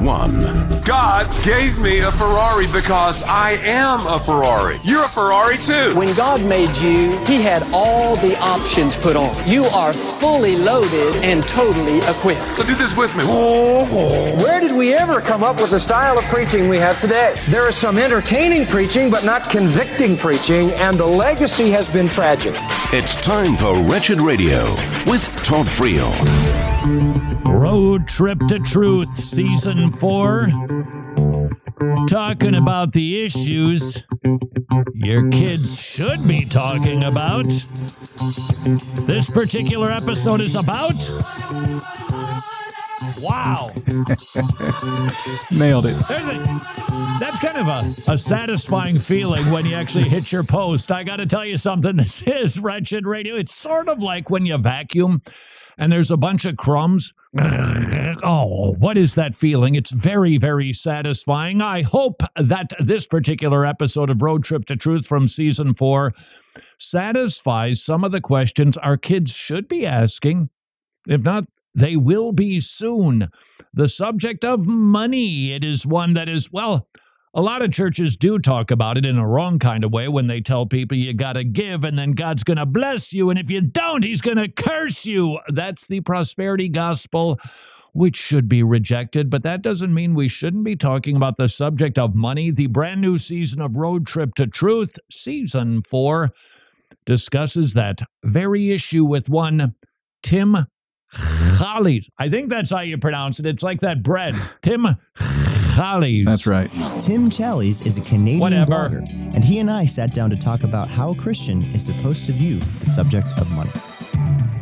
one. God gave me a Ferrari because I am a Ferrari. You're a Ferrari too. When God made you, He had all the options put on. You are fully loaded and totally equipped. So do this with me. Where did we ever come up with the style of preaching we have today? There is some entertaining preaching, but not convicting preaching, and the legacy has been tragic. It's time for Wretched Radio with Todd Friel. Road Trip to Truth, Season 4. Talking about the issues your kids should be talking about. This particular episode is about. Wow. Nailed it. A, that's kind of a, a satisfying feeling when you actually hit your post. I got to tell you something. This is Wretched Radio. It's sort of like when you vacuum and there's a bunch of crumbs. Oh, what is that feeling? It's very, very satisfying. I hope that this particular episode of Road Trip to Truth from season four satisfies some of the questions our kids should be asking. If not, they will be soon. The subject of money. It is one that is, well, a lot of churches do talk about it in a wrong kind of way when they tell people you got to give and then God's going to bless you. And if you don't, he's going to curse you. That's the prosperity gospel, which should be rejected. But that doesn't mean we shouldn't be talking about the subject of money. The brand new season of Road Trip to Truth, season four, discusses that very issue with one Tim Challies. I think that's how you pronounce it. It's like that bread. Tim Challies. That's right. Tim Challies is a Canadian Whatever. blogger, and he and I sat down to talk about how a Christian is supposed to view the subject of money.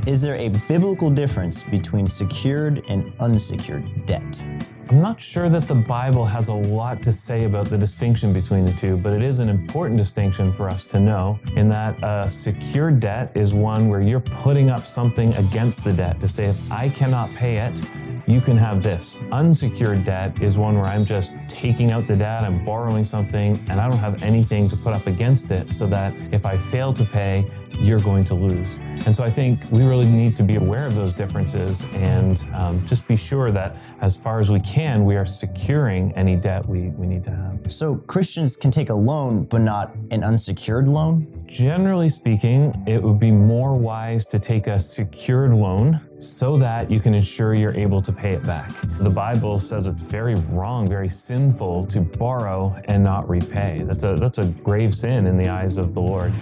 Is there a biblical difference between secured and unsecured debt? I'm not sure that the Bible has a lot to say about the distinction between the two, but it is an important distinction for us to know in that a secured debt is one where you're putting up something against the debt to say, if I cannot pay it, you can have this. Unsecured debt is one where I'm just taking out the debt, I'm borrowing something, and I don't have anything to put up against it so that if I fail to pay, you're going to lose. And so I think we really need to be aware of those differences and um, just be sure that as far as we can, we are securing any debt we, we need to have. So Christians can take a loan, but not an unsecured loan? Generally speaking, it would be more wise to take a secured loan so that you can ensure you're able to pay it back. The Bible says it's very wrong, very sinful to borrow and not repay. That's a that's a grave sin in the eyes of the Lord.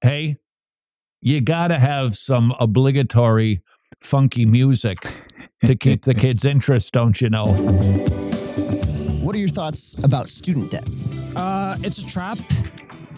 Hey, you got to have some obligatory funky music to keep the kids' interest, don't you know? What are your thoughts about student debt? Uh, it's a trap.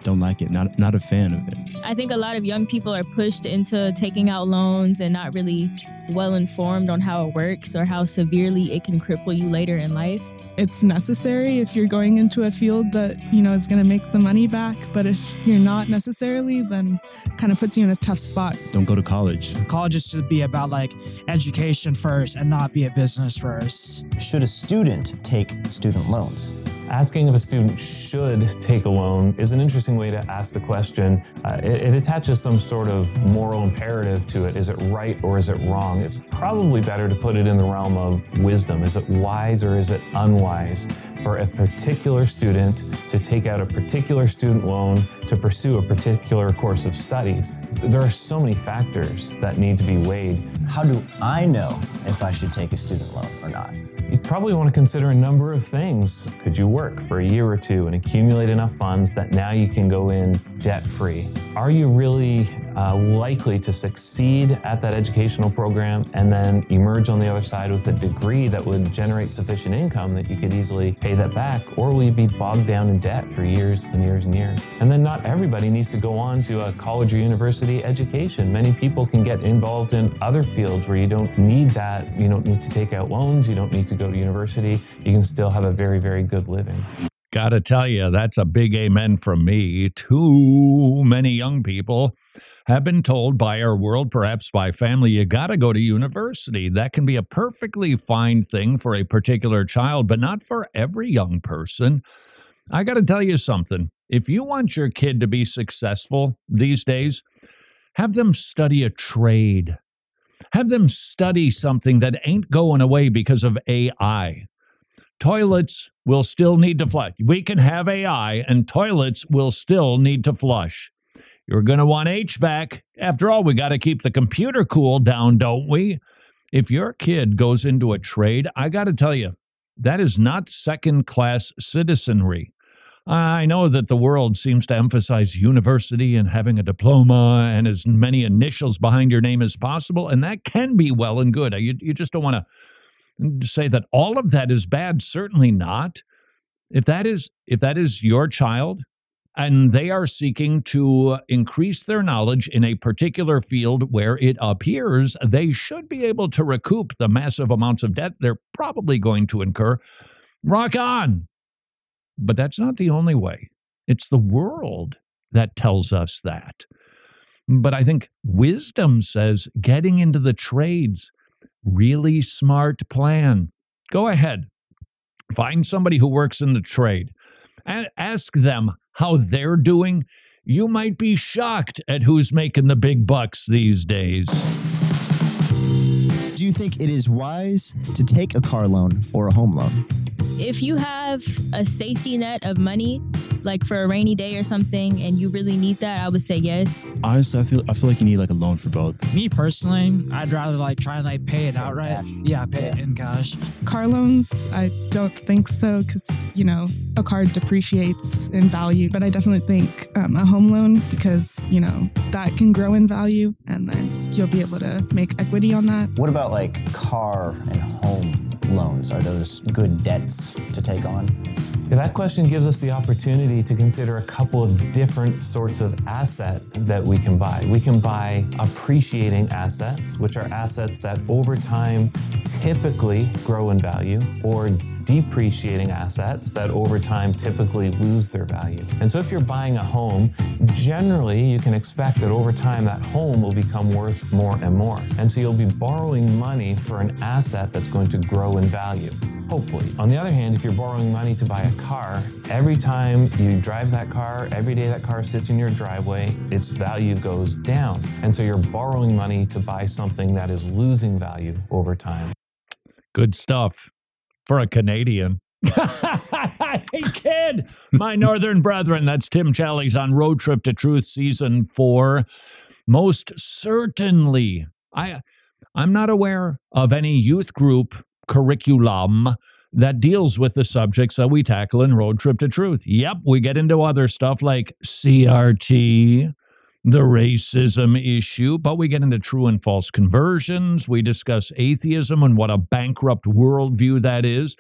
Don't like it. Not not a fan of it. I think a lot of young people are pushed into taking out loans and not really well informed on how it works or how severely it can cripple you later in life. It's necessary if you're going into a field that, you know, is going to make the money back, but if you're not necessarily, then kind of puts you in a tough spot. Don't go to college. Colleges should be about like education first and not be a business first. Should a student take student loans? Asking if a student should take a loan is an interesting way to ask the question. Uh, it, it attaches some sort of moral imperative to it. Is it right or is it wrong? It's probably better to put it in the realm of wisdom. Is it wise or is it unwise for a particular student to take out a particular student loan to pursue a particular course of studies? There are so many factors that need to be weighed. How do I know if I should take a student loan or not? You'd probably want to consider a number of things. Could you work for a year or two and accumulate enough funds that now you can go in debt free? Are you really uh, likely to succeed at that educational program and then emerge on the other side with a degree that would generate sufficient income that you could easily pay that back? Or will you be bogged down in debt for years and years and years? And then not everybody needs to go on to a college or university education. Many people can get involved in other fields where you don't need that. You don't need to take out loans. You don't need to go to university. You can still have a very, very good living. Gotta tell you, that's a big amen from me. Too many young people have been told by our world, perhaps by family, you gotta go to university. That can be a perfectly fine thing for a particular child, but not for every young person. I gotta tell you something. If you want your kid to be successful these days, Have them study a trade. Have them study something that ain't going away because of AI. Toilets will still need to flush. We can have AI, and toilets will still need to flush. You're going to want HVAC. After all, we got to keep the computer cool down, don't we? If your kid goes into a trade, I got to tell you, that is not second class citizenry. I know that the world seems to emphasize university and having a diploma and as many initials behind your name as possible, and that can be well and good. You, you just don't want to say that all of that is bad. Certainly not. If that is if that is your child and they are seeking to increase their knowledge in a particular field where it appears they should be able to recoup the massive amounts of debt they're probably going to incur, rock on. But that's not the only way. It's the world that tells us that. But I think wisdom says getting into the trades, really smart plan. Go ahead, find somebody who works in the trade and ask them how they're doing. You might be shocked at who's making the big bucks these days. Do you think it is wise to take a car loan or a home loan? If you have a safety net of money, like for a rainy day or something, and you really need that, I would say yes. Honestly, I feel I feel like you need like a loan for both. Me personally, I'd rather like try and like pay it outright. Yeah, pay it in cash. Car loans, I don't think so because, you know, a car depreciates in value. But I definitely think um, a home loan because, you know, that can grow in value and then you'll be able to make equity on that. What about like car and home loans? Are those good debts to take on? That question gives us the opportunity to consider a couple of different sorts of asset that we can buy. We can buy appreciating assets, which are assets that over time typically grow in value, or depreciating assets that over time typically lose their value. And so if you're buying a home, generally you can expect that over time that home will become worth more and more. And so you'll be borrowing money for an asset that's going to grow in value. Hopefully. On the other hand, if you're borrowing money to buy a car, every time you drive that car, every day that car sits in your driveway, its value goes down. And so you're borrowing money to buy something that is losing value over time. Good stuff for a Canadian. hey, kid, my northern brethren. That's Tim Challies on Road Trip to Truth Season 4. Most certainly, I, I'm not aware of any youth group curriculum that deals with the subjects that we tackle in Road Trip to Truth. Yep, we get into other stuff like CRT, the racism issue, but we get into true and false conversions. We discuss atheism and what a bankrupt worldview that is.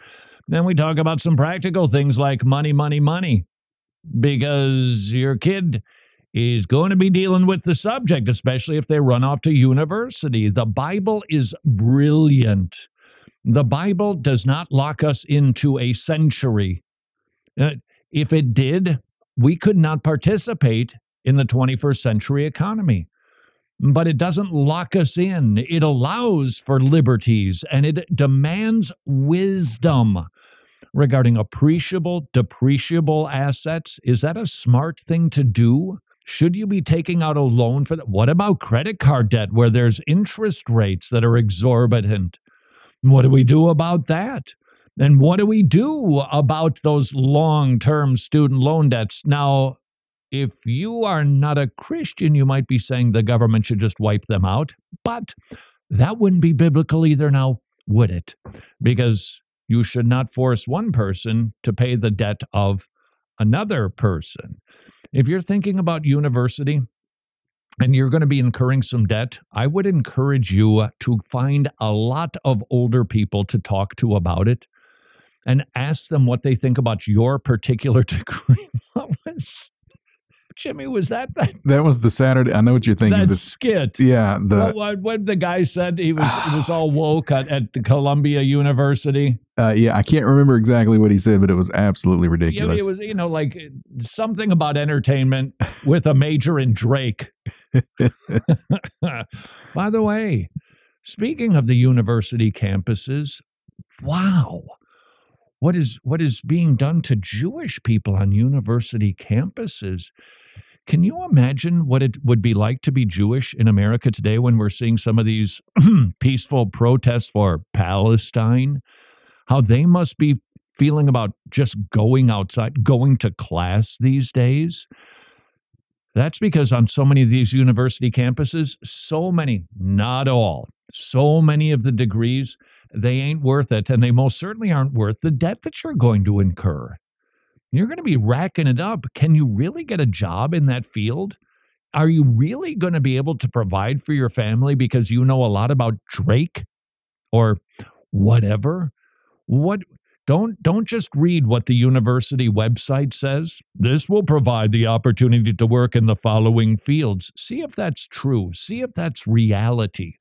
Then we talk about some practical things like money, money, money, because your kid is going to be dealing with the subject, especially if they run off to university. The Bible is brilliant. The Bible does not lock us into a century. Uh, if it did, we could not participate in the 21st century economy. But it doesn't lock us in. It allows for liberties and it demands wisdom regarding appreciable, depreciable assets. Is that a smart thing to do? Should you be taking out a loan for that? What about credit card debt where there's interest rates that are exorbitant? What do we do about that? And what do we do about those long term student loan debts? Now, if you are not a Christian, you might be saying the government should just wipe them out. But that wouldn't be biblical either now, would it? Because you should not force one person to pay the debt of another person. If you're thinking about university and you're going to be incurring some debt, I would encourage you to find a lot of older people to talk to about it and ask them what they think about your particular degree. Jimmy, was that that? That was the Saturday. I know what you're thinking. That the, skit. Yeah. The what, what, what the guy said he was he was all woke at, at the Columbia University. Uh, yeah, I can't remember exactly what he said, but it was absolutely Yeah, ridiculous. it was you know like something about entertainment with a major in Drake. By the way, speaking of the university campuses, wow. What is what is being done to Jewish people on university campuses? Can you imagine what it would be like to be Jewish in America today when we're seeing some of these peaceful protests for Palestine? How they must be feeling about just going outside, going to class these days? That's because on so many of these university campuses, so many, not all, so many of the degrees, they ain't worth it. And they most certainly aren't worth the debt that you're going to incur. You're going to be racking it up. Can you really get a job in that field? Are you really going to be able to provide for your family because you know a lot about Drake or whatever? What don't don't just read what the university website says. This will provide the opportunity to work in the following fields. See if that's true. See if that's reality.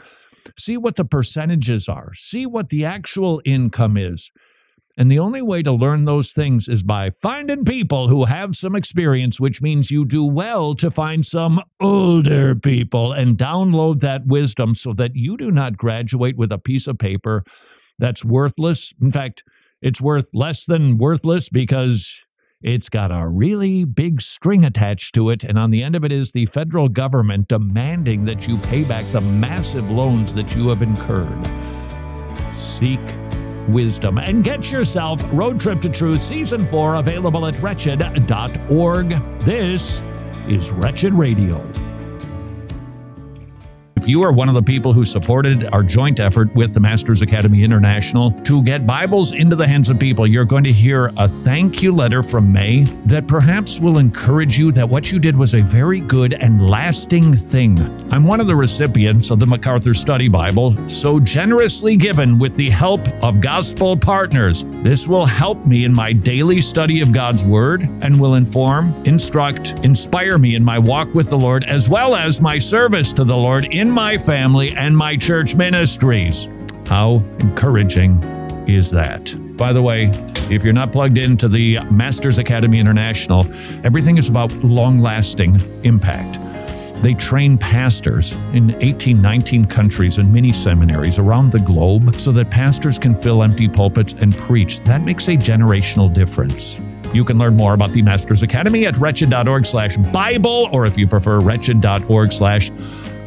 See what the percentages are. See what the actual income is. And the only way to learn those things is by finding people who have some experience, which means you do well to find some older people and download that wisdom so that you do not graduate with a piece of paper that's worthless. In fact, it's worth less than worthless because it's got a really big string attached to it, and on the end of it is the federal government demanding that you pay back the massive loans that you have incurred. Seek wisdom and get yourself Road Trip to Truth Season 4 available at wretched.org. This is Wretched Radio. You are one of the people who supported our joint effort with the Masters Academy International to get Bibles into the hands of people, you're going to hear a thank you letter from May that perhaps will encourage you that what you did was a very good and lasting thing. I'm one of the recipients of the MacArthur Study Bible, so generously given with the help of gospel partners. This will help me in my daily study of God's Word and will inform, instruct, inspire me in my walk with the Lord as well as my service to the Lord in my family and my church ministries. How encouraging is that? By the way, if you're not plugged into the Masters Academy International, everything is about long lasting impact. They train pastors in 18, 19 countries and many seminaries around the globe so that pastors can fill empty pulpits and preach. That makes a generational difference. You can learn more about the Masters Academy at wretched.org slash Bible, or if you prefer, wretched.org slash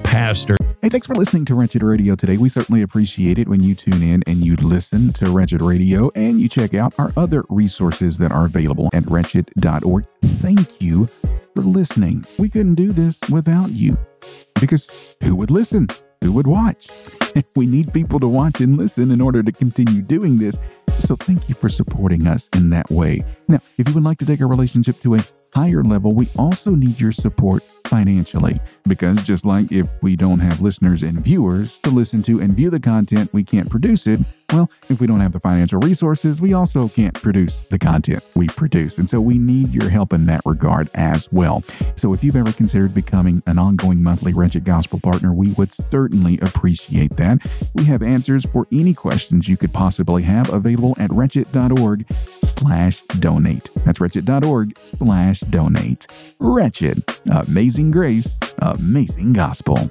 pastor. Hey, thanks for listening to Wretched Radio today. We certainly appreciate it when you tune in and you listen to Wretched Radio and you check out our other resources that are available at wretched.org. Thank you for listening. We couldn't do this without you because who would listen? Who would watch? we need people to watch and listen in order to continue doing this. So thank you for supporting us in that way. Now, if you would like to take our relationship to a higher level, we also need your support financially. Because just like if we don't have listeners and viewers to listen to and view the content, we can't produce it. Well, if we don't have the financial resources, we also can't produce the content we produce. And so we need your help in that regard as well. So if you've ever considered becoming an ongoing monthly Wretched Gospel partner, we would certainly appreciate that. We have answers for any questions you could possibly have available at wretched.org slash donate. That's wretched.org slash donate. Wretched. Amazing grace. Amazing gospel.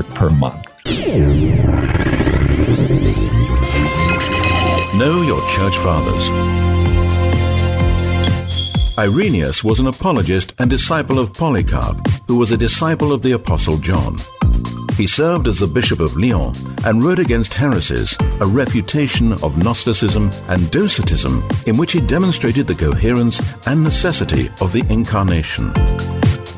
per month? Know your church fathers. Irenaeus was an apologist and disciple of Polycarp, who was a disciple of the Apostle John. He served as the Bishop of Lyon and wrote against heresies, a refutation of Gnosticism and Docetism, in which he demonstrated the coherence and necessity of the Incarnation.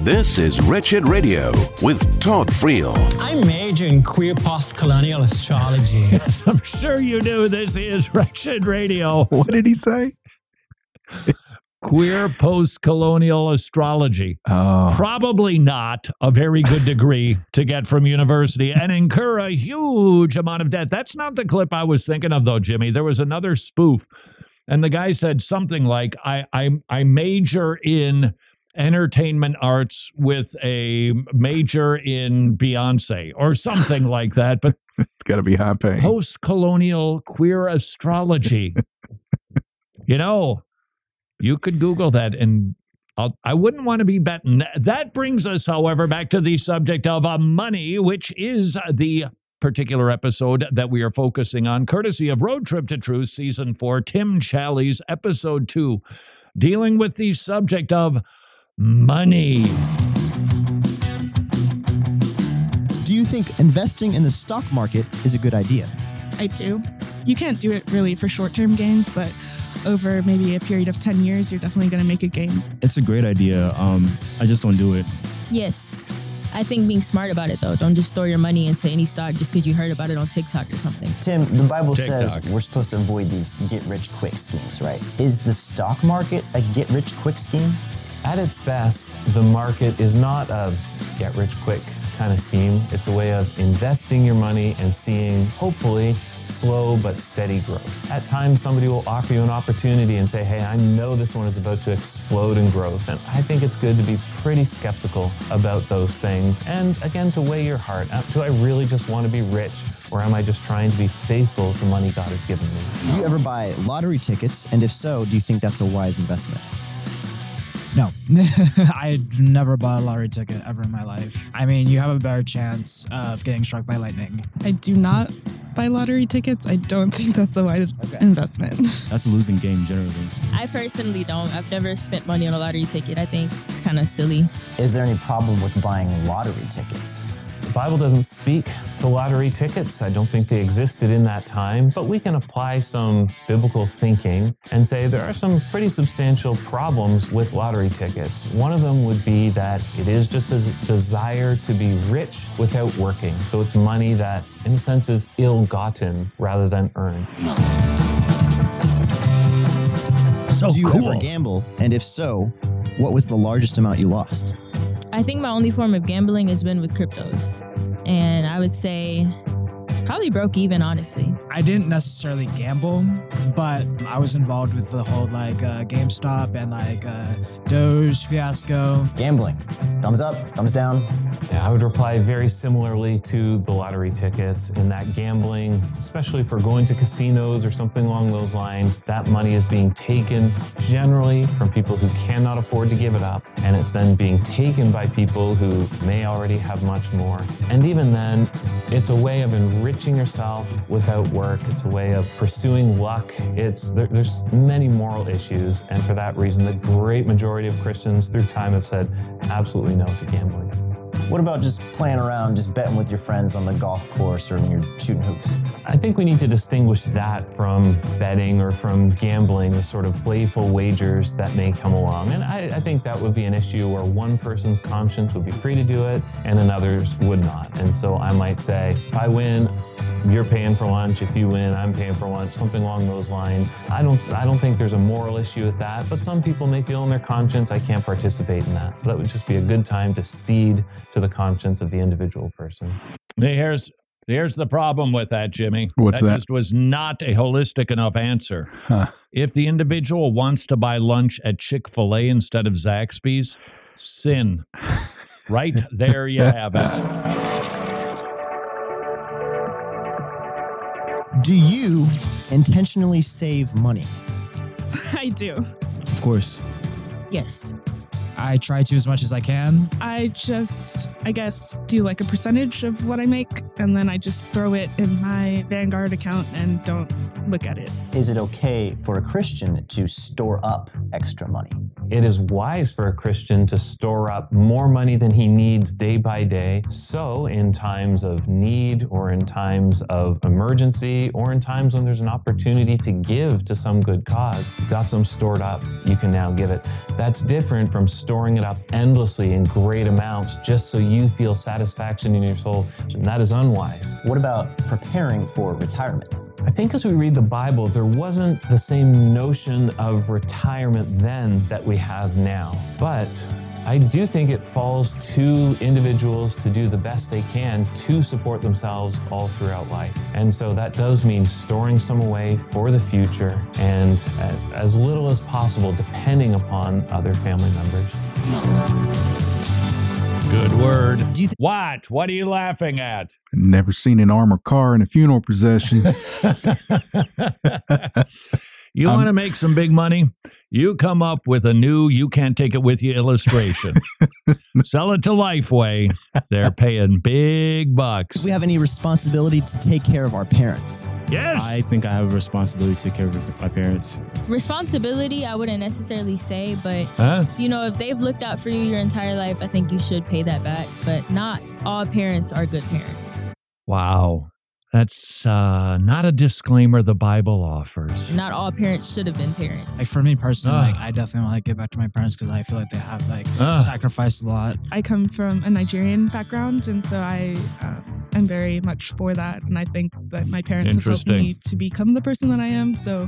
This is Wretched Radio with Todd Friel. I major in queer post-colonial astrology. yes, I'm sure you do. This is Wretched Radio. What did he say? Queer post colonial astrology. Oh. Probably not a very good degree to get from university and incur a huge amount of debt. That's not the clip I was thinking of, though, Jimmy. There was another spoof, and the guy said something like, I, I, I major in entertainment arts with a major in Beyonce or something like that. But it's got to be high paying. Post colonial queer astrology. you know, you could Google that and I'll, I wouldn't want to be betting. That brings us, however, back to the subject of uh, money, which is the particular episode that we are focusing on, courtesy of Road Trip to Truth, Season 4, Tim Challies, Episode 2, dealing with the subject of money. Do you think investing in the stock market is a good idea? I do. You can't do it really for short term gains, but over maybe a period of 10 years, you're definitely going to make a gain. It's a great idea. Um, I just don't do it. Yes. I think being smart about it though. Don't just store your money into any stock just because you heard about it on TikTok or something. Tim, the Bible TikTok. says we're supposed to avoid these get rich quick schemes, right? Is the stock market a get rich quick scheme? At its best, the market is not a get rich quick kind of scheme. It's a way of investing your money and seeing, hopefully, slow but steady growth. At times, somebody will offer you an opportunity and say, Hey, I know this one is about to explode in growth. And I think it's good to be pretty skeptical about those things. And again, to weigh your heart. Uh, Do I really just want to be rich, or am I just trying to be faithful to the money God has given me? Do you ever buy lottery tickets? And if so, do you think that's a wise investment? No, I never bought a lottery ticket ever in my life. I mean, you have a better chance of getting struck by lightning. I do not buy lottery tickets. I don't think that's a wise investment. That's a losing game generally. I personally don't. I've never spent money on a lottery ticket. I think it's kind of silly. Is there any problem with buying lottery tickets? The Bible doesn't speak to lottery tickets. I don't think they existed in that time, but we can apply some biblical thinking and say there are some pretty substantial problems with lottery tickets. One of them would be that it is just a desire to be rich without working. So it's money that, in a sense, is ill gotten rather than earned. So do you cool. ever gamble? And if so, what was the largest amount you lost? I think my only form of gambling has been with cryptos. And I would say probably broke even, honestly. I didn't necessarily gamble, but I was involved with the whole like uh, GameStop and like uh, Doge fiasco. Gambling. Thumbs up, thumbs down. Yeah, I would reply very similarly to the lottery tickets in that gambling, especially for going to casinos or something along those lines, that money is being taken generally from people who cannot afford to give it up, and it's then being taken by people who may already have much more. And even then, it's a way of enriching yourself without work. It's a way of pursuing luck. It's there, there's many moral issues, and for that reason, the great majority of Christians through time have said absolutely no to gambling. What about just playing around, just betting with your friends on the golf course or when you're shooting hoops? I think we need to distinguish that from betting or from gambling, the sort of playful wagers that may come along. And I, I, think that would be an issue where one person's conscience would be free to do it and another's would not. And so I might say, if I win, you're paying for lunch. If you win, I'm paying for lunch. Something along those lines. I don't. I don't think there's a moral issue with that. But some people may feel in their conscience, I can't participate in that. So that would just be a good time to cede to the conscience of the individual person. Here's Here's the problem with that, Jimmy. What's that? that? just was not a holistic enough answer. Huh. If the individual wants to buy lunch at Chick fil A instead of Zaxby's, sin. Right there you have it. Do you intentionally save money? I do. Of course. Yes. I try to as much as I can. I just, I guess, do like a percentage of what I make, and then I just throw it in my Vanguard account and don't look at it. Is it okay for a Christian to store up extra money? It is wise for a Christian to store up more money than he needs day by day. So, in times of need, or in times of emergency, or in times when there's an opportunity to give to some good cause, you've got some stored up, you can now give it. That's different from storing it up endlessly in great amounts just so you feel satisfaction in your soul. And that is unwise. What about preparing for retirement? I think as we read the Bible, there wasn't the same notion of retirement then that we have now. But I do think it falls to individuals to do the best they can to support themselves all throughout life. And so that does mean storing some away for the future and uh, as little as possible depending upon other family members. Good word. what? What are you laughing at? Never seen an armored car in a funeral procession. You Um, want to make some big money? You come up with a new you can't take it with you illustration. Sell it to Lifeway. They're paying big bucks. Do we have any responsibility to take care of our parents? Yes. I think I have a responsibility to take care of my parents. Responsibility, I wouldn't necessarily say, but Huh? you know, if they've looked out for you your entire life, I think you should pay that back. But not all parents are good parents. Wow. That's uh, not a disclaimer the Bible offers. Not all parents should have been parents. Like for me personally, Ah. like I definitely want to give back to my parents because I feel like they have like Ah. sacrificed a lot. I come from a Nigerian background, and so I um, am very much for that. And I think that my parents have helped me to become the person that I am. So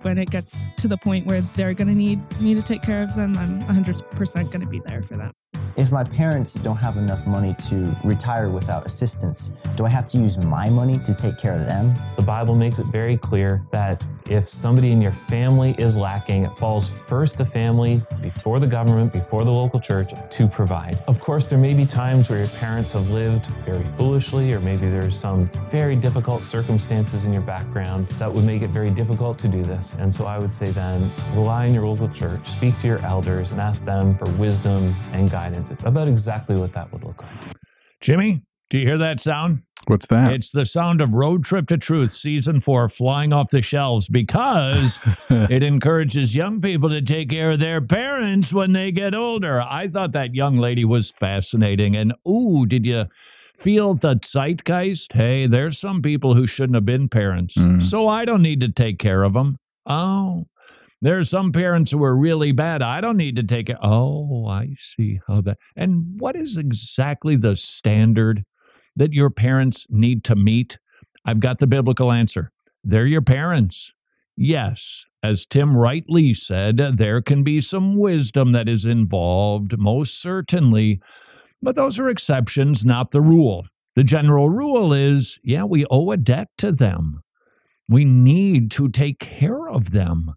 when it gets to the point where they're going to need me to take care of them, I'm 100% going to be there for them. If my parents don't have enough money to retire without assistance, do I have to use my money to take care of them? The Bible makes it very clear that if somebody in your family is lacking, it falls first to family, before the government, before the local church to provide. Of course, there may be times where your parents have lived very foolishly, or maybe there's some very difficult circumstances in your background that would make it very difficult to do this. And so I would say then rely on your local church, speak to your elders, and ask them for wisdom and guidance about exactly what that would look like. Jimmy, do you hear that sound? What's that? It's the sound of Road Trip to Truth season four flying off the shelves because it encourages young people to take care of their parents when they get older. I thought that young lady was fascinating. And ooh, did you feel the zeitgeist? Hey, there's some people who shouldn't have been parents, mm. so I don't need to take care of them. Oh, there are some parents who are really bad. I don't need to take it. Oh, I see how that. And what is exactly the standard that your parents need to meet? I've got the biblical answer. They're your parents. Yes, as Tim rightly said, there can be some wisdom that is involved, most certainly, but those are exceptions, not the rule. The general rule is yeah, we owe a debt to them. We need to take care of them.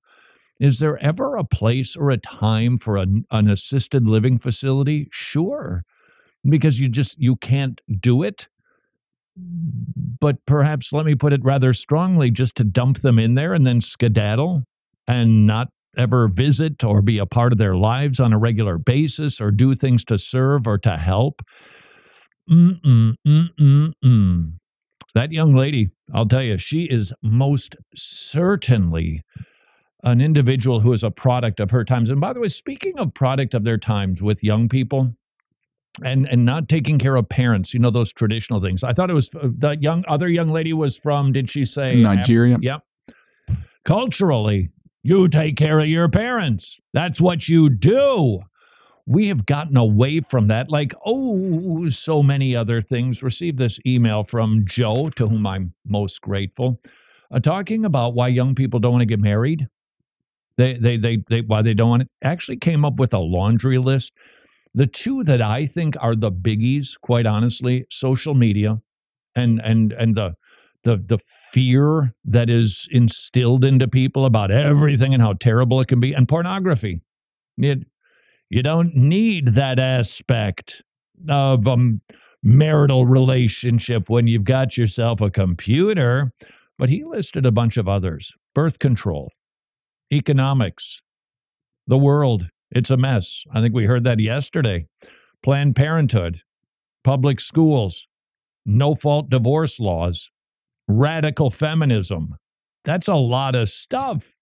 Is there ever a place or a time for an, an assisted living facility? Sure. Because you just you can't do it. But perhaps let me put it rather strongly just to dump them in there and then skedaddle and not ever visit or be a part of their lives on a regular basis or do things to serve or to help. Mm-mm, mm. That young lady, I'll tell you, she is most certainly an individual who is a product of her times. And by the way, speaking of product of their times with young people and and not taking care of parents, you know those traditional things. I thought it was uh, the young other young lady was from. Did she say Nigeria. Yep. Culturally, you take care of your parents. That's what you do. We have gotten away from that, like, oh, so many other things. Received this email from Joe, to whom I'm most grateful, uh, talking about why young people don't want to get married. They, they, they, they, why they don't want it. Actually, came up with a laundry list. The two that I think are the biggies, quite honestly, social media, and and and the the the fear that is instilled into people about everything and how terrible it can be, and pornography. It, you don't need that aspect of a marital relationship when you've got yourself a computer. But he listed a bunch of others birth control, economics, the world. It's a mess. I think we heard that yesterday. Planned Parenthood, public schools, no fault divorce laws, radical feminism. That's a lot of stuff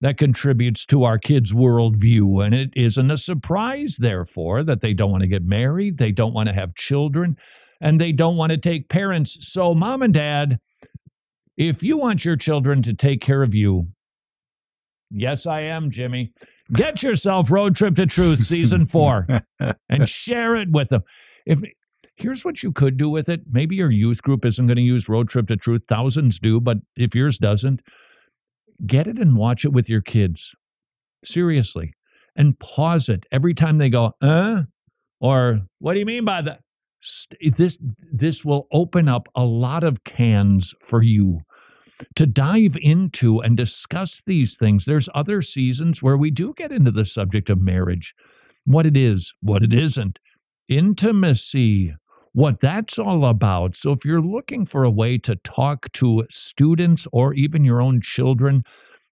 that contributes to our kids' worldview. And it isn't a surprise, therefore, that they don't want to get married, they don't want to have children, and they don't want to take parents. So, mom and dad, if you want your children to take care of you, yes, I am, Jimmy. Get yourself Road Trip to Truth season four and share it with them. If here's what you could do with it, maybe your youth group isn't going to use Road Trip to Truth. Thousands do, but if yours doesn't, get it and watch it with your kids. Seriously. And pause it every time they go, uh, or what do you mean by that? This this will open up a lot of cans for you to dive into and discuss these things. There's other seasons where we do get into the subject of marriage, what it is, what it isn't, intimacy, what that's all about. So if you're looking for a way to talk to students or even your own children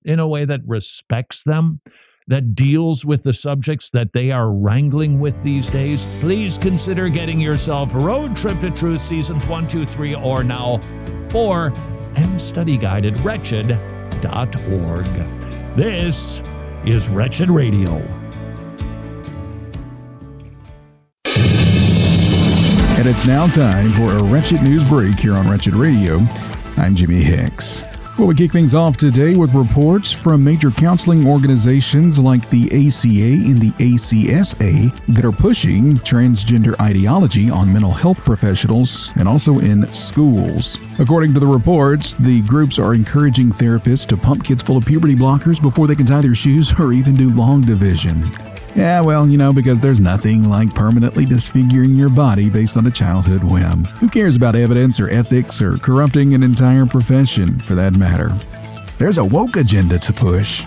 in a way that respects them, that deals with the subjects that they are wrangling with these days, please consider getting yourself Road Trip to Truth Seasons 1, 2, 3, or now 4 and study guide at wretched.org. This is Wretched Radio. And it's now time for a Wretched News Break here on Wretched Radio. I'm Jimmy Hicks. Well, we kick things off today with reports from major counseling organizations like the ACA and the ACSA that are pushing transgender ideology on mental health professionals and also in schools. According to the reports, the groups are encouraging therapists to pump kids full of puberty blockers before they can tie their shoes or even do long division. Yeah, well, you know, because there's nothing like permanently disfiguring your body based on a childhood whim. Who cares about evidence or ethics or corrupting an entire profession, for that matter? There's a woke agenda to push.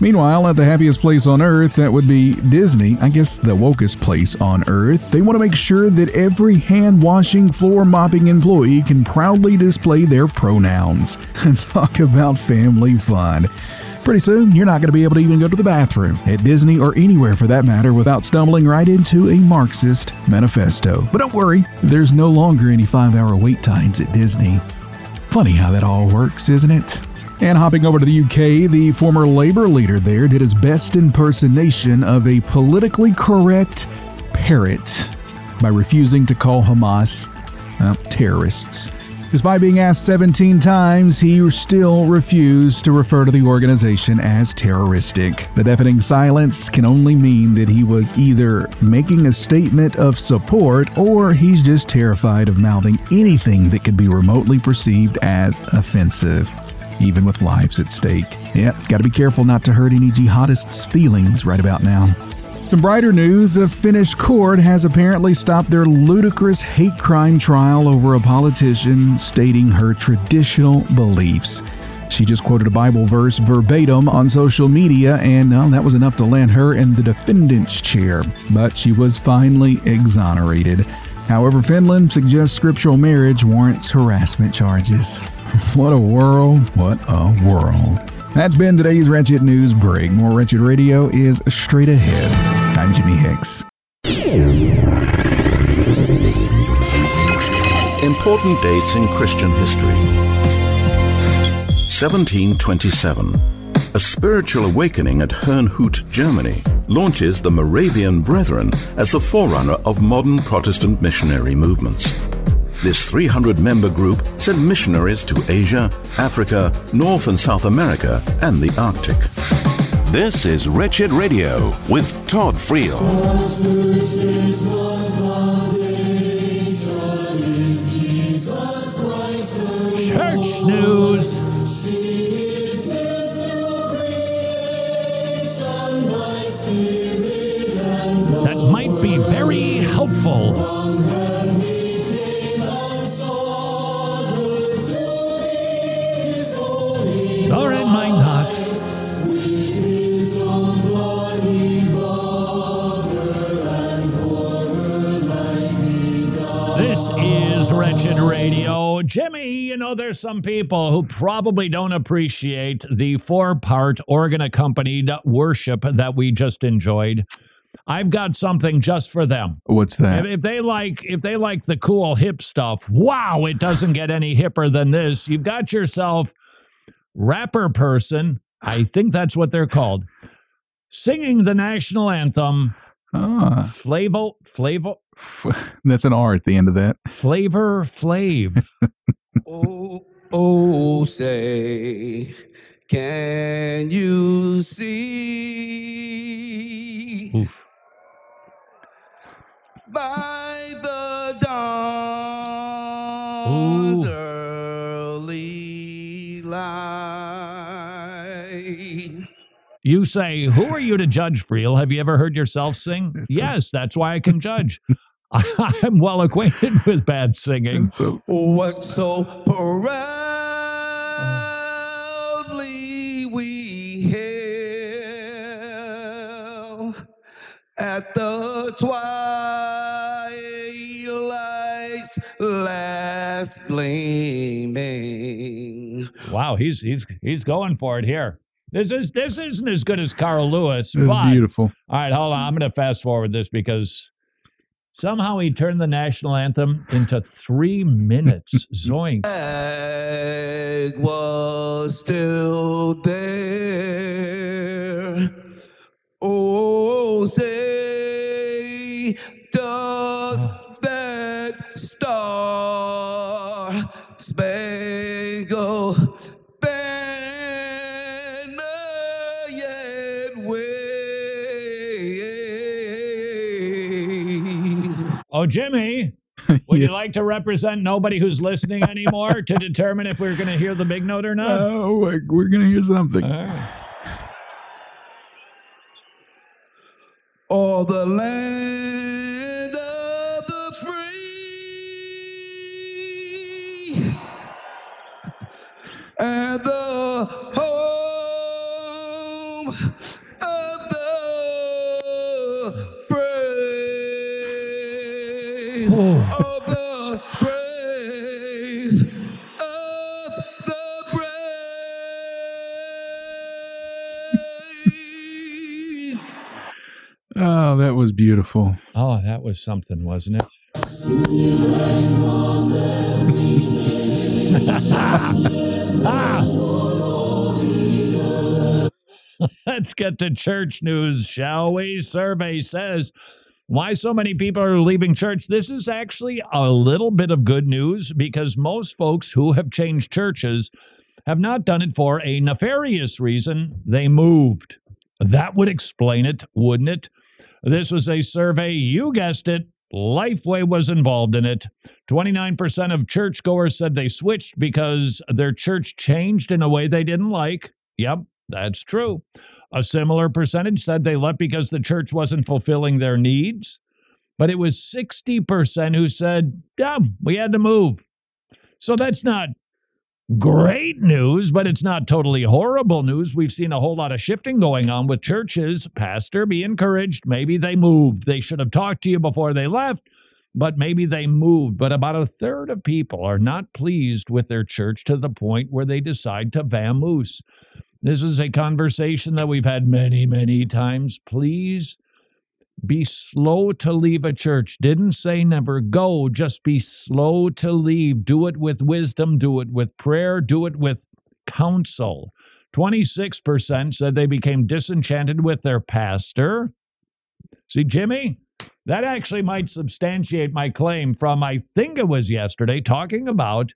Meanwhile, at the happiest place on earth, that would be Disney, I guess the wokest place on earth, they want to make sure that every hand washing, floor mopping employee can proudly display their pronouns and talk about family fun. Pretty soon, you're not going to be able to even go to the bathroom at Disney or anywhere for that matter without stumbling right into a Marxist manifesto. But don't worry, there's no longer any five hour wait times at Disney. Funny how that all works, isn't it? And hopping over to the UK, the former Labour leader there did his best impersonation of a politically correct parrot by refusing to call Hamas uh, terrorists. Despite being asked 17 times, he still refused to refer to the organization as terroristic. The deafening silence can only mean that he was either making a statement of support or he's just terrified of mouthing anything that could be remotely perceived as offensive, even with lives at stake. Yep, gotta be careful not to hurt any jihadists' feelings right about now. Some brighter news a Finnish court has apparently stopped their ludicrous hate crime trial over a politician stating her traditional beliefs. She just quoted a Bible verse verbatim on social media, and well, that was enough to land her in the defendant's chair. But she was finally exonerated. However, Finland suggests scriptural marriage warrants harassment charges. What a world, what a world. That's been today's Wretched News Break. More Wretched Radio is straight ahead. I'm Jimmy Hicks. Important dates in Christian history. 1727. A spiritual awakening at Herrnhut, Germany, launches the Moravian Brethren as the forerunner of modern Protestant missionary movements. This 300 member group sent missionaries to Asia, Africa, North and South America, and the Arctic. This is Wretched Radio with Todd Friel. Church news. That might be very helpful. Know, there's some people who probably don't appreciate the four part organ accompanied worship that we just enjoyed. I've got something just for them. What's that? If, they like if they like the cool hip stuff, wow, it doesn't get any hipper than this. You've got yourself rapper person, I think that's what they're called, singing the national anthem. Ah. Flavo, Flavo, That's an R at the end of that. Flavor Flav. Oh, oh, say, Can you see by the dawn's early light? You say, Who are you to judge, Friel? Have you ever heard yourself sing? yes, that's why I can judge. I'm well acquainted with bad singing. What so proudly we hail at the twilight's last gleaming. Wow, he's he's he's going for it here. This is this isn't as good as Carl Lewis, That's but beautiful. All right, hold on. I'm going to fast forward this because somehow he turned the national anthem into three minutes. Zoink. flag was still there. Oh, say, Oh, Jimmy, would you like to represent nobody who's listening anymore to determine if we're going to hear the big note or not? Oh, we're- we're going to hear something. All the land of the free and the that was beautiful. Oh, that was something, wasn't it? Let's get to church news, shall we? Survey says why so many people are leaving church. This is actually a little bit of good news because most folks who have changed churches have not done it for a nefarious reason. They moved. That would explain it, wouldn't it? This was a survey, you guessed it. Lifeway was involved in it. 29% of churchgoers said they switched because their church changed in a way they didn't like. Yep, that's true. A similar percentage said they left because the church wasn't fulfilling their needs. But it was 60% who said, yeah, we had to move. So that's not great news, but it's not totally horrible news. We've seen a whole lot of shifting going on with churches. Pastor, be encouraged. Maybe they moved. They should have talked to you before they left, but maybe they moved. But about a third of people are not pleased with their church to the point where they decide to vamoose. This is a conversation that we've had many, many times. Please be slow to leave a church. Didn't say never go, just be slow to leave. Do it with wisdom, do it with prayer, do it with counsel. 26% said they became disenchanted with their pastor. See, Jimmy, that actually might substantiate my claim from, I think it was yesterday, talking about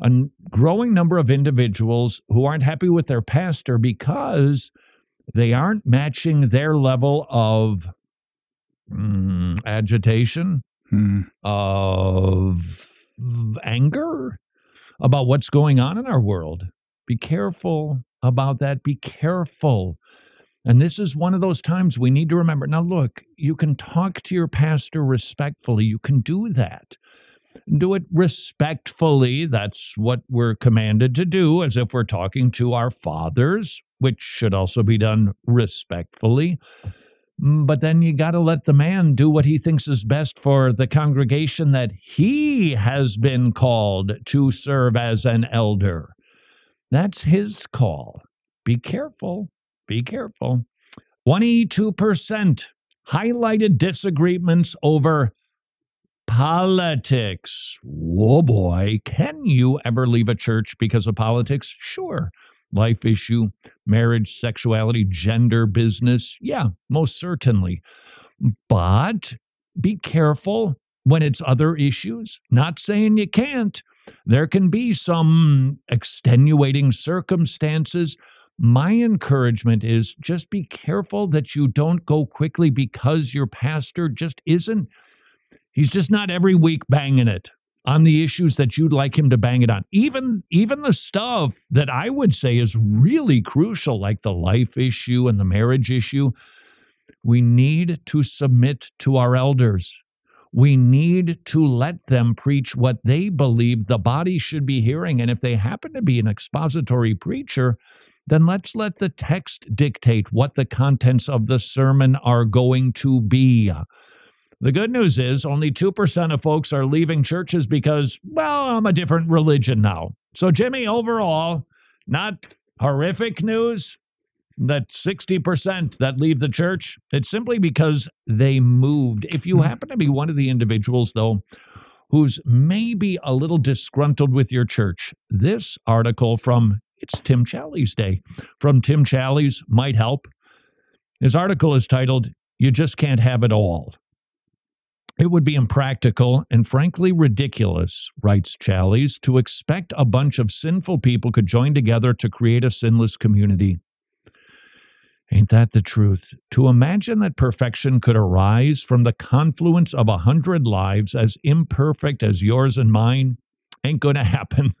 a growing number of individuals who aren't happy with their pastor because they aren't matching their level of mm, agitation, of anger about what's going on in our world. Be careful about that. Be careful. And this is one of those times we need to remember. Now, look, you can talk to your pastor respectfully. You can do that. Do it respectfully. That's what we're commanded to do, as if we're talking to our fathers, which should also be done respectfully. Mm, But then you got to let the man do what he thinks is best for the congregation that he has been called to serve as an elder. That's his call. Be careful. Be careful. 22% highlighted disagreements over politics. Whoa, boy. Can you ever leave a church because of politics? Sure. Life issue, marriage, sexuality, gender, business. Yeah, most certainly. But be careful when it's other issues. Not saying you can't. There can be some extenuating circumstances, My encouragement is just be careful that you don't go quickly because your pastor just isn't, he's just not every week banging it on the issues that you'd like him to bang it on. Even even the stuff that I would say is really crucial like the life issue and the marriage issue, we need to submit to our elders. We need to let them preach what they believe the body should be hearing and if they happen to be an expository preacher, then let's let the text dictate what the contents of the sermon are going to be. The good news is only 2% of folks are leaving churches because, well, I'm a different religion now. So, Jimmy, overall, not horrific news that 60% that leave the church. It's simply because they moved. If you mm-hmm. happen to be one of the individuals, though, who's maybe a little disgruntled with your church, this article from it's Tim Challies' day from Tim Challies might help. His article is titled, You Just Can't Have It All. It would be impractical and frankly ridiculous, writes Challies, to expect a bunch of sinful people could join together to create a sinless community. Ain't that the truth? To imagine that perfection could arise from the confluence of a hundred lives as imperfect as yours and mine ain't going to happen.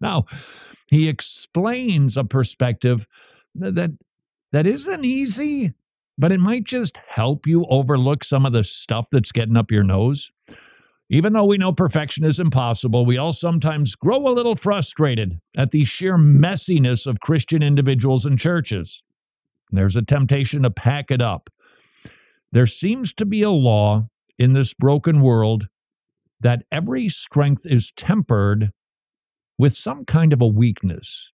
now, he explains a perspective that that isn't easy, but it might just help you overlook some of the stuff that's getting up your nose. Even though we know perfection is impossible, we all sometimes grow a little frustrated at the sheer messiness of Christian individuals and churches. There's a temptation to pack it up. There seems to be a law in this broken world that every strength is tempered with some kind of a weakness,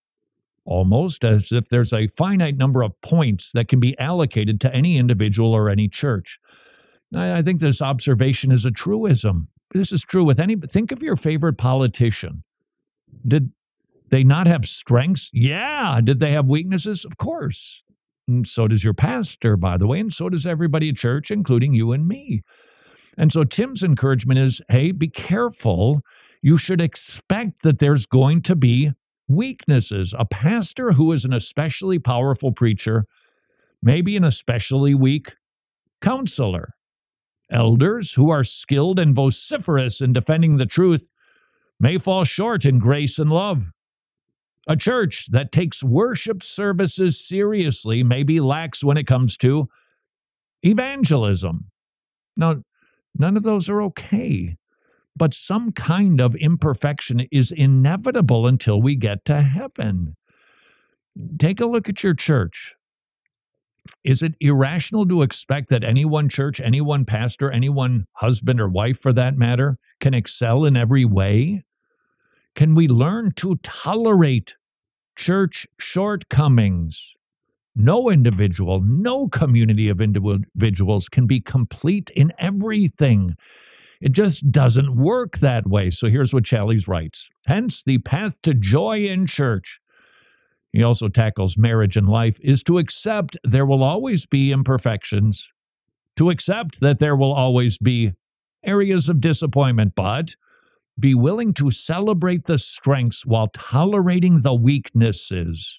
almost as if there's a finite number of points that can be allocated to any individual or any church. I, think this observation is a truism. This is true with any. Think of your favorite politician. Did they not have strengths? Yeah. Did they have weaknesses? Of course. And so does your pastor, by the way, and so does everybody at church, including you and me. And so Tim's encouragement is hey, be careful. You should expect that there's going to be weaknesses. A pastor who is an especially powerful preacher may be an especially weak counselor. Elders who are skilled and vociferous in defending the truth may fall short in grace and love. A church that takes worship services seriously may be lax when it comes to evangelism. Now, none of those are okay, but some kind of imperfection is inevitable until we get to heaven. Take a look at your church. Is it irrational to expect that any one church, any one pastor, any one husband or wife for that matter, can excel in every way? Can we learn to tolerate church shortcomings? No individual, no community of individuals can be complete in everything. It just doesn't work that way. So here's what Challies writes Hence, the path to joy in church he also tackles marriage and life, is to accept there will always be imperfections, to accept that there will always be areas of disappointment, but be willing to celebrate the strengths while tolerating the weaknesses.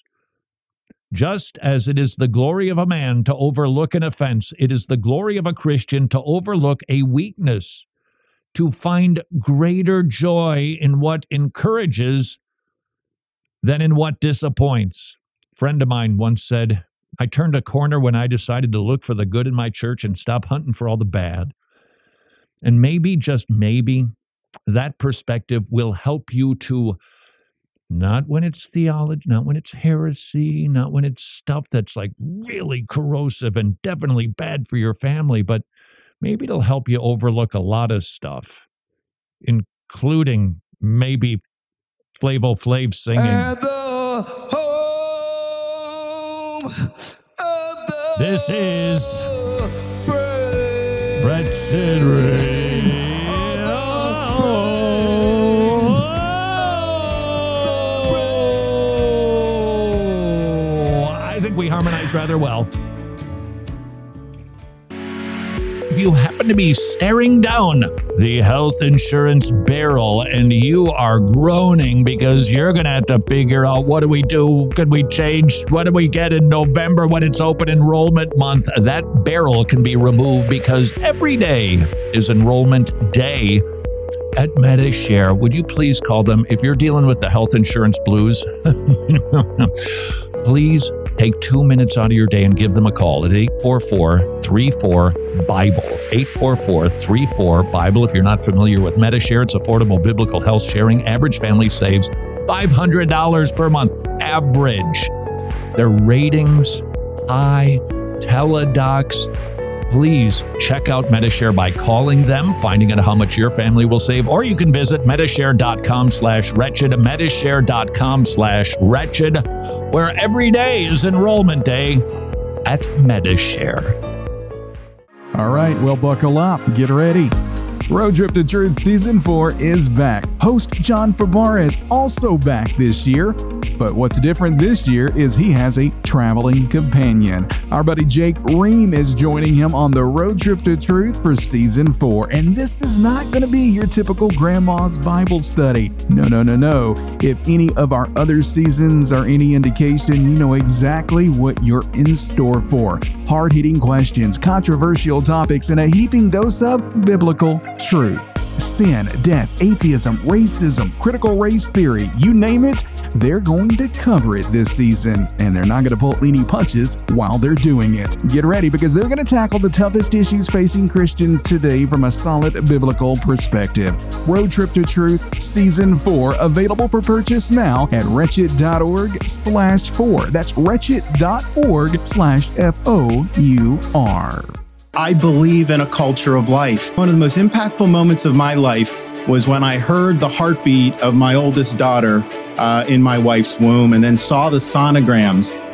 Just as it is the glory of a man to overlook an offense, it is the glory of a Christian to overlook a weakness, to find greater joy in what encourages than in what disappoints. A friend of mine once said, I turned a corner when I decided to look for the good in my church and stop hunting for all the bad. And maybe, just maybe, that perspective will help you to not when it's theology, not when it's heresy, not when it's stuff that's like really corrosive and definitely bad for your family, but maybe it'll help you overlook a lot of stuff, including maybe Flavor Flav singing. This is Wretched Radio. Oh, I think we harmonize rather well. If you happen to be staring down the health insurance barrel and you are groaning because you're going to have to figure out what do we do? Could we change? What do we get in November when it's open enrollment month? That barrel can be removed because every day is enrollment day at MediShare. Would you please call them if you're dealing with the health insurance blues? please take two minutes out of your day and give them a call at 844 34 Bible. 844 34 Bible. If you're not familiar with MediShare, it's affordable biblical health sharing. Average family saves $500 per month. Average. Their ratings high. Teledocs please check out MediShare by calling them, finding out how much your family will save, or you can visit medishare.com slash wretched, medishare.com slash wretched, where every day is enrollment day at MediShare. All right, well, buckle up, get ready. Road Trip to Truth Season 4 is back. Host John Fabar is also back this year. But what's different this year is he has a traveling companion. Our buddy Jake Ream is joining him on the Road Trip to Truth for Season 4. And this is not going to be your typical grandma's Bible study. No, no, no, no. If any of our other seasons are any indication, you know exactly what you're in store for. Hard hitting questions, controversial topics, and a heaping dose of biblical truth. Sin, death, atheism, racism, critical race theory, you name it, they're going to cover it this season, and they're not going to pull any punches while they're doing it. Get ready because they're going to tackle the toughest issues facing Christians today from a solid biblical perspective. Road Trip to Truth Season 4 available for purchase now at wretched.org slash 4. That's wretched.org slash F-O-U-R. I believe in a culture of life. One of the most impactful moments of my life was when I heard the heartbeat of my oldest daughter uh, in my wife's womb and then saw the sonograms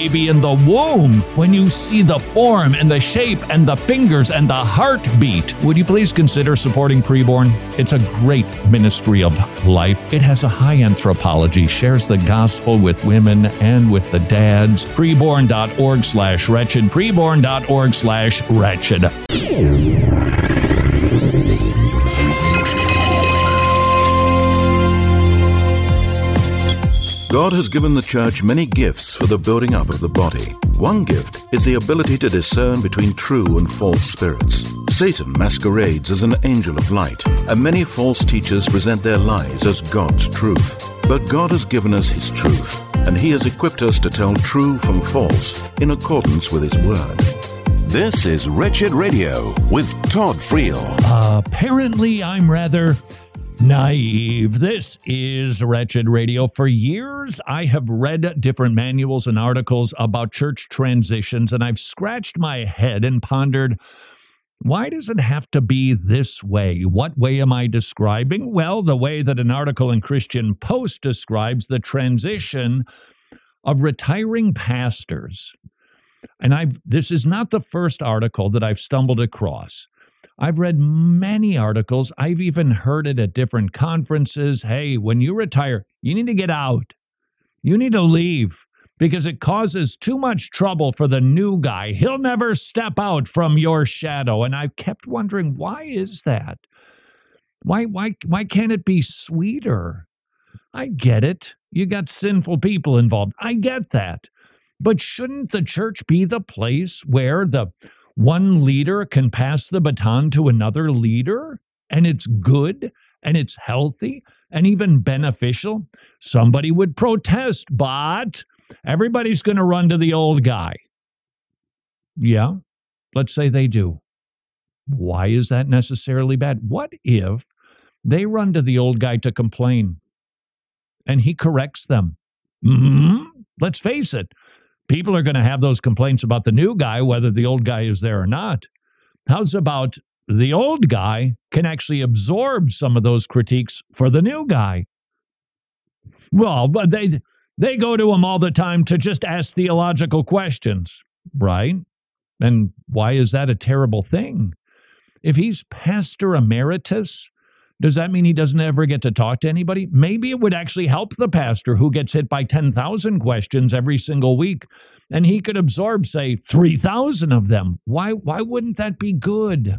baby in the womb. When you see the form and the shape and the fingers and the heartbeat, would you please consider supporting Preborn? It's a great ministry of life. It has a high anthropology, shares the gospel with women and with the dads. Preborn.org slash wretched. Preborn.org slash wretched. God has given the church many gifts for the building up of the body. One gift is the ability to discern between true and false spirits. Satan masquerades as an angel of light, and many false teachers present their lies as God's truth. But God has given us His truth, and He has equipped us to tell true from false in accordance with His word. This is Wretched Radio with Todd Friel. Apparently, I'm rather naive. This is Wretched Radio. For years, I have read different manuals and articles about church transitions, and I've scratched my head and pondered why does it have to be this way? What way am I describing? Well, the way that an article in Christian Post describes the transition of retiring pastors. And I've this is not the first article that I've stumbled across. I've read many articles. I've even heard it at different conferences. Hey, when you retire, you need to get out. You need to leave because it causes too much trouble for the new guy. He'll never step out from your shadow. And I kept wondering, why is that? Why why why can't it be sweeter? I get it. You got sinful people involved. I get that. But shouldn't the church be the place where the one leader can pass the baton to another leader and it's good and it's healthy and even beneficial? Somebody would protest, but everybody's going to run to the old guy. Yeah, let's say they do. Why is that necessarily bad? What if they run to the old guy to complain and he corrects them? hmm Let's face it, people are going to have those complaints about the new guy, whether the old guy is there or not. How's about the old guy can actually absorb some of those critiques for the new guy. Well, but they they go to him all the time to just ask theological questions, right? And why is that a terrible thing? If he's pastor emeritus, does that mean he doesn't ever get to talk to anybody? Maybe it would actually help the pastor who gets hit by 10,000 questions every single week and he could absorb say 3,000 of them. Why why wouldn't that be good?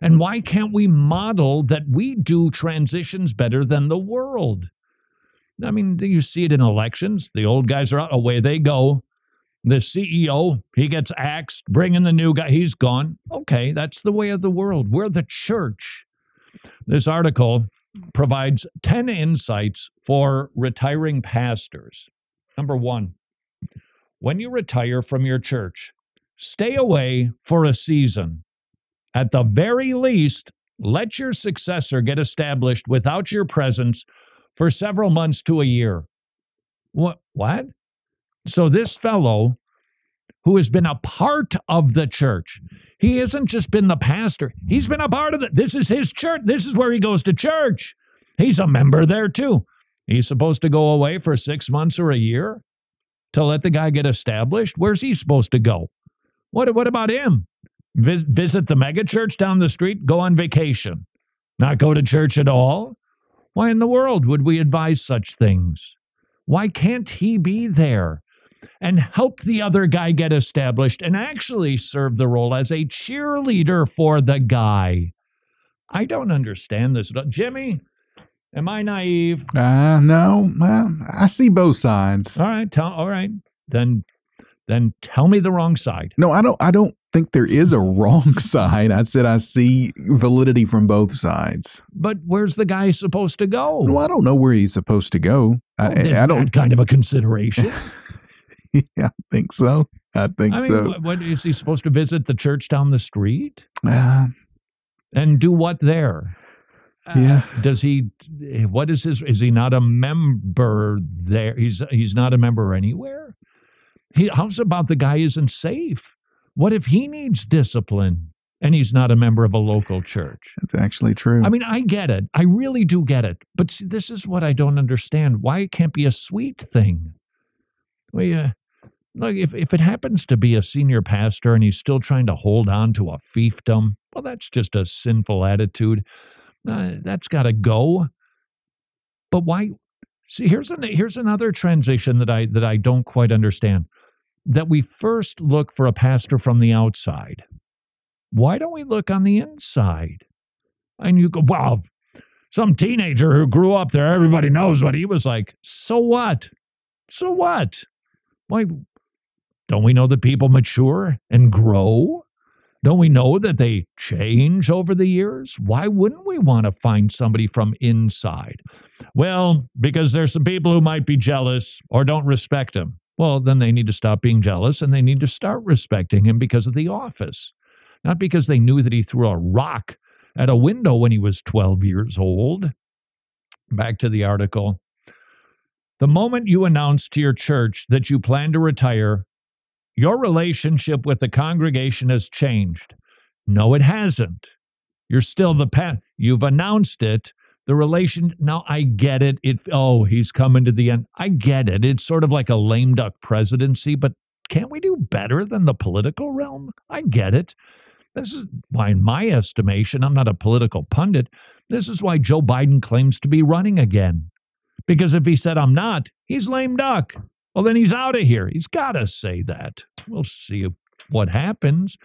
And why can't we model that we do transitions better than the world? I mean, you see it in elections. The old guys are out, away they go. The CEO, he gets axed, bring in the new guy, he's gone. Okay, that's the way of the world. We're the church. This article mm. provides 10 insights for retiring pastors. Number one, when you retire from your church, stay away for a season. At the very least, let your successor get established without your presence for several months to a year. What? What? So, this fellow who has been a part of the church, he hasn't just been the pastor, he's been a part of it. This is his church. This is where he goes to church. He's a member there too. He's supposed to go away for six months or a year to let the guy get established. Where's he supposed to go? What, what about him? Vis- visit the mega church down the street, go on vacation, not go to church at all? Why in the world would we advise such things? Why can't he be there and help the other guy get established and actually serve the role as a cheerleader for the guy? I don't understand this. Jimmy, am I naive? Uh, no, well, I see both sides. All right, tell, all right. Then then tell me the wrong side. No, I don't I don't think there is a wrong side. I said I see validity from both sides. But where's the guy supposed to go? Well, I don't know where he's supposed to go. Oh, I, I don't that kind of a consideration. yeah, I think so. I think I mean, so. what, what is he supposed to visit the church down the street Uh, and do what there? Uh, Yeah. does he? What is his? Is he not a member there? He's he's not a member anywhere. He, how's about the guy isn't safe? What if he needs discipline and he's not a member of a local church? That's actually true. I mean, I get it. I really do get it. But see, this is what I don't understand. Why it can't be a sweet thing? Well, yeah. Look, if, if it happens to be a senior pastor and he's still trying to hold on to a fiefdom, well, that's just a sinful attitude. Uh, that's got to go. But why? See, here's an, here's another transition that I that I don't quite understand. That we first look for a pastor from the outside. Why don't we look on the inside? And you go, well, some teenager who grew up there, everybody knows what he was like. So what? So what? Why don't we know that people mature and grow? Don't we know that they change over the years? Why wouldn't we want to find somebody from inside? Well, because there's some people who might be jealous or don't respect him. Well, then they need to stop being jealous and they need to start respecting him because of the office, not because they knew that he threw a rock at a window when he was 12 years old. Back to the article. The moment you announce to your church that you plan to retire, your relationship with the congregation has changed. No, it hasn't. You're still the pa- you've announced it. The relation now I get it. It oh, he's coming to the end. I get it. It's sort of like a lame duck presidency, but can't we do better than the political realm? I get it. This is why, in my estimation, I'm not a political pundit. This is why Joe Biden claims to be running again. Because if he said I'm not, he's lame duck. Well, then he's out of here. He's got to say that. We'll see what happens.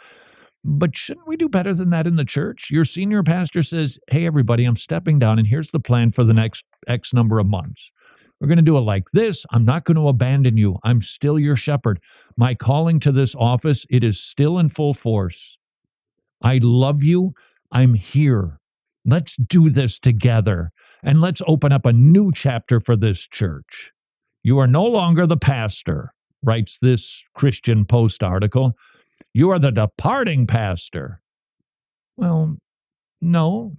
But shouldn't we do better than that in the church? Your senior pastor says, Hey, everybody, I'm stepping down, and here's the plan for the next X number of months. We're going to do it like this. I'm not going to abandon you. I'm still your shepherd. My calling to this office, it is still in full force. I love you. I'm here. Let's do this together and let's open up a new chapter for this church. You are no longer the pastor, writes this Christian Post article. You are the departing pastor. Well, no.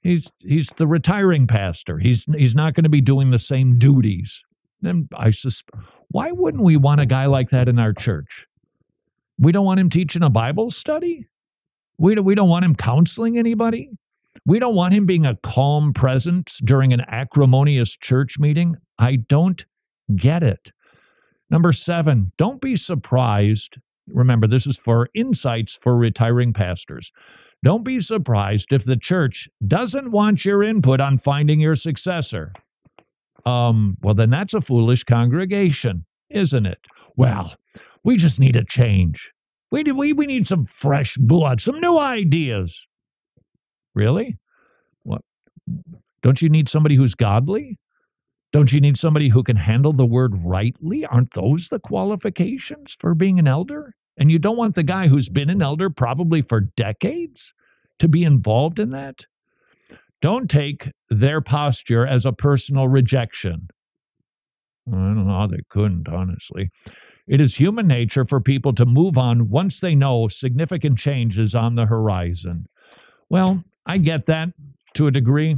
He's he's the retiring pastor. He's he's not going to be doing the same duties. Then I suspect why wouldn't we want a guy like that in our church? We don't want him teaching a Bible study? We don't, we don't want him counseling anybody. We don't want him being a calm presence during an acrimonious church meeting. I don't get it. Number seven, don't be surprised. Remember, this is for insights for retiring pastors. Don't be surprised if the church doesn't want your input on finding your successor. Um, well, then that's a foolish congregation, isn't it? Well, we just need a change. We, we, we need some fresh blood, some new ideas. Really? What? Don't you need somebody who's godly? Don't you need somebody who can handle the word rightly? Aren't those the qualifications for being an elder? And you don't want the guy who's been an elder probably for decades to be involved in that? Don't take their posture as a personal rejection. I don't know they couldn't, honestly. It is human nature for people to move on once they know significant change is on the horizon. Well, I get that to a degree,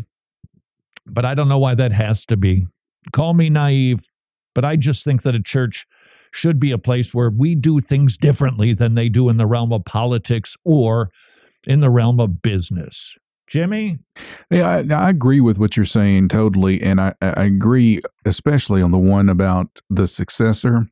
but I don't know why that has to be. Call me naive, but I just think that a church should be a place where we do things differently than they do in the realm of politics or in the realm of business. Jimmy? Yeah, I, I agree with what you're saying totally. And I, I agree, especially on the one about the successor.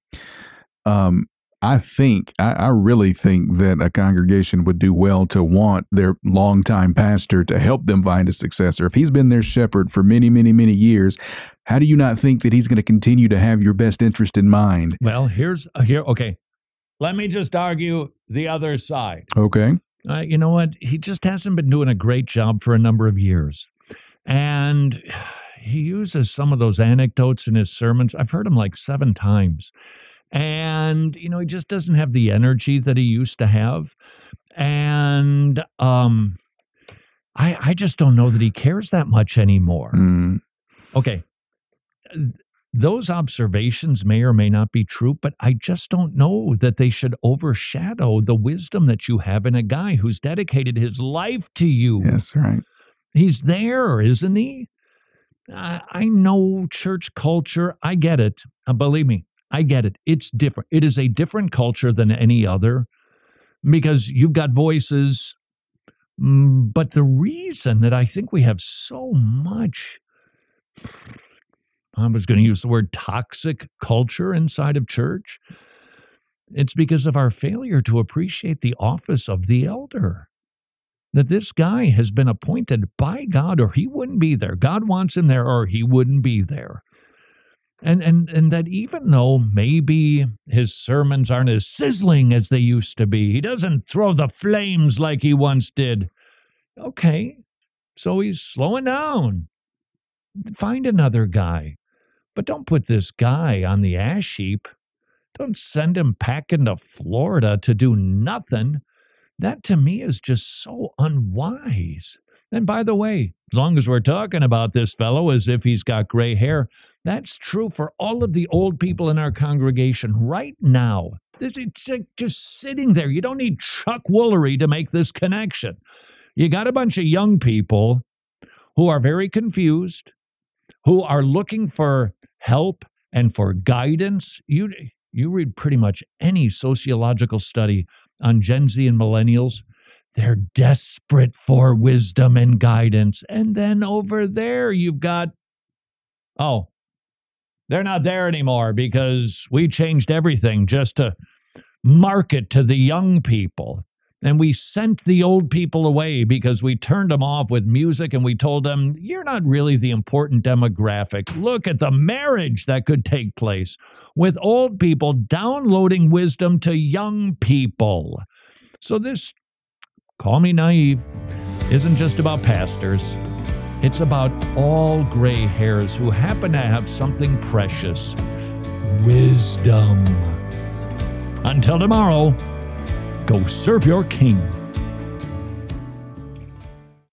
Um, I think, I, I really think that a congregation would do well to want their longtime pastor to help them find a successor. If he's been their shepherd for many, many, many years, how do you not think that he's going to continue to have your best interest in mind? Well, here's here. Okay, let me just argue the other side. Okay. Uh, you know what? He just hasn't been doing a great job for a number of years, and he uses some of those anecdotes in his sermons. I've heard him like seven times, and you know he just doesn't have the energy that he used to have, and um, I I just don't know that he cares that much anymore. Mm. Okay, those observations may or may not be true, but I just don't know that they should overshadow the wisdom that you have in a guy who's dedicated his life to you. Yes, right. He's there, isn't he? I, I know church culture. I get it. Uh, believe me, I get it. It's different. It is a different culture than any other because you've got voices. Mm, But the reason that I think we have so much I was going to use the word toxic culture inside of church. It's because of our failure to appreciate the office of the elder. That this guy has been appointed by God, or he wouldn't be there. God wants him there, or he wouldn't be there. And, and, and that even though maybe his sermons aren't as sizzling as they used to be, he doesn't throw the flames like he once did. Okay, so he's slowing down. Find another guy. But don't put this guy on the ash heap. Don't send him packing to Florida to do nothing. That to me is just so unwise. And by the way, as long as we're talking about this fellow as if he's got gray hair, that's true for all of the old people in our congregation right now. This it's like just sitting there. You don't need Chuck Woolery to make this connection. You got a bunch of young people who are very confused, who are looking for help and for guidance. You you read pretty much any sociological study on Gen Z and millennials, they're desperate for wisdom and guidance. And then over there you've got oh, they're not there anymore because we changed everything just to market to the young people. And we sent the old people away because we turned them off with music and we told them, you're not really the important demographic. Look at the marriage that could take place with old people downloading wisdom to young people. So, this, call me naive, isn't just about pastors. It's about all gray hairs who happen to have something precious wisdom. Until tomorrow, go serve your king.